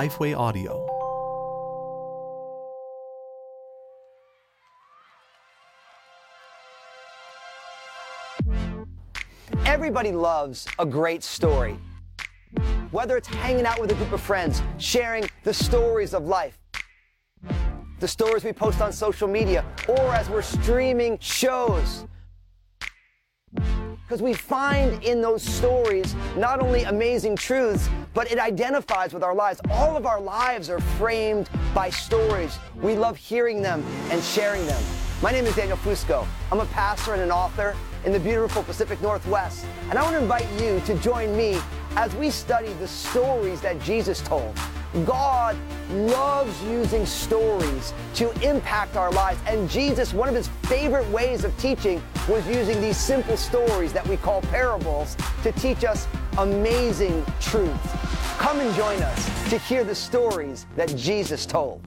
Lifeway Audio. Everybody loves a great story. Whether it's hanging out with a group of friends, sharing the stories of life, the stories we post on social media, or as we're streaming shows. Because we find in those stories not only amazing truths, but it identifies with our lives. All of our lives are framed by stories. We love hearing them and sharing them. My name is Daniel Fusco. I'm a pastor and an author in the beautiful Pacific Northwest. And I want to invite you to join me as we study the stories that Jesus told. God loves using stories to impact our lives. And Jesus, one of his favorite ways of teaching was using these simple stories that we call parables to teach us amazing truths. Come and join us to hear the stories that Jesus told.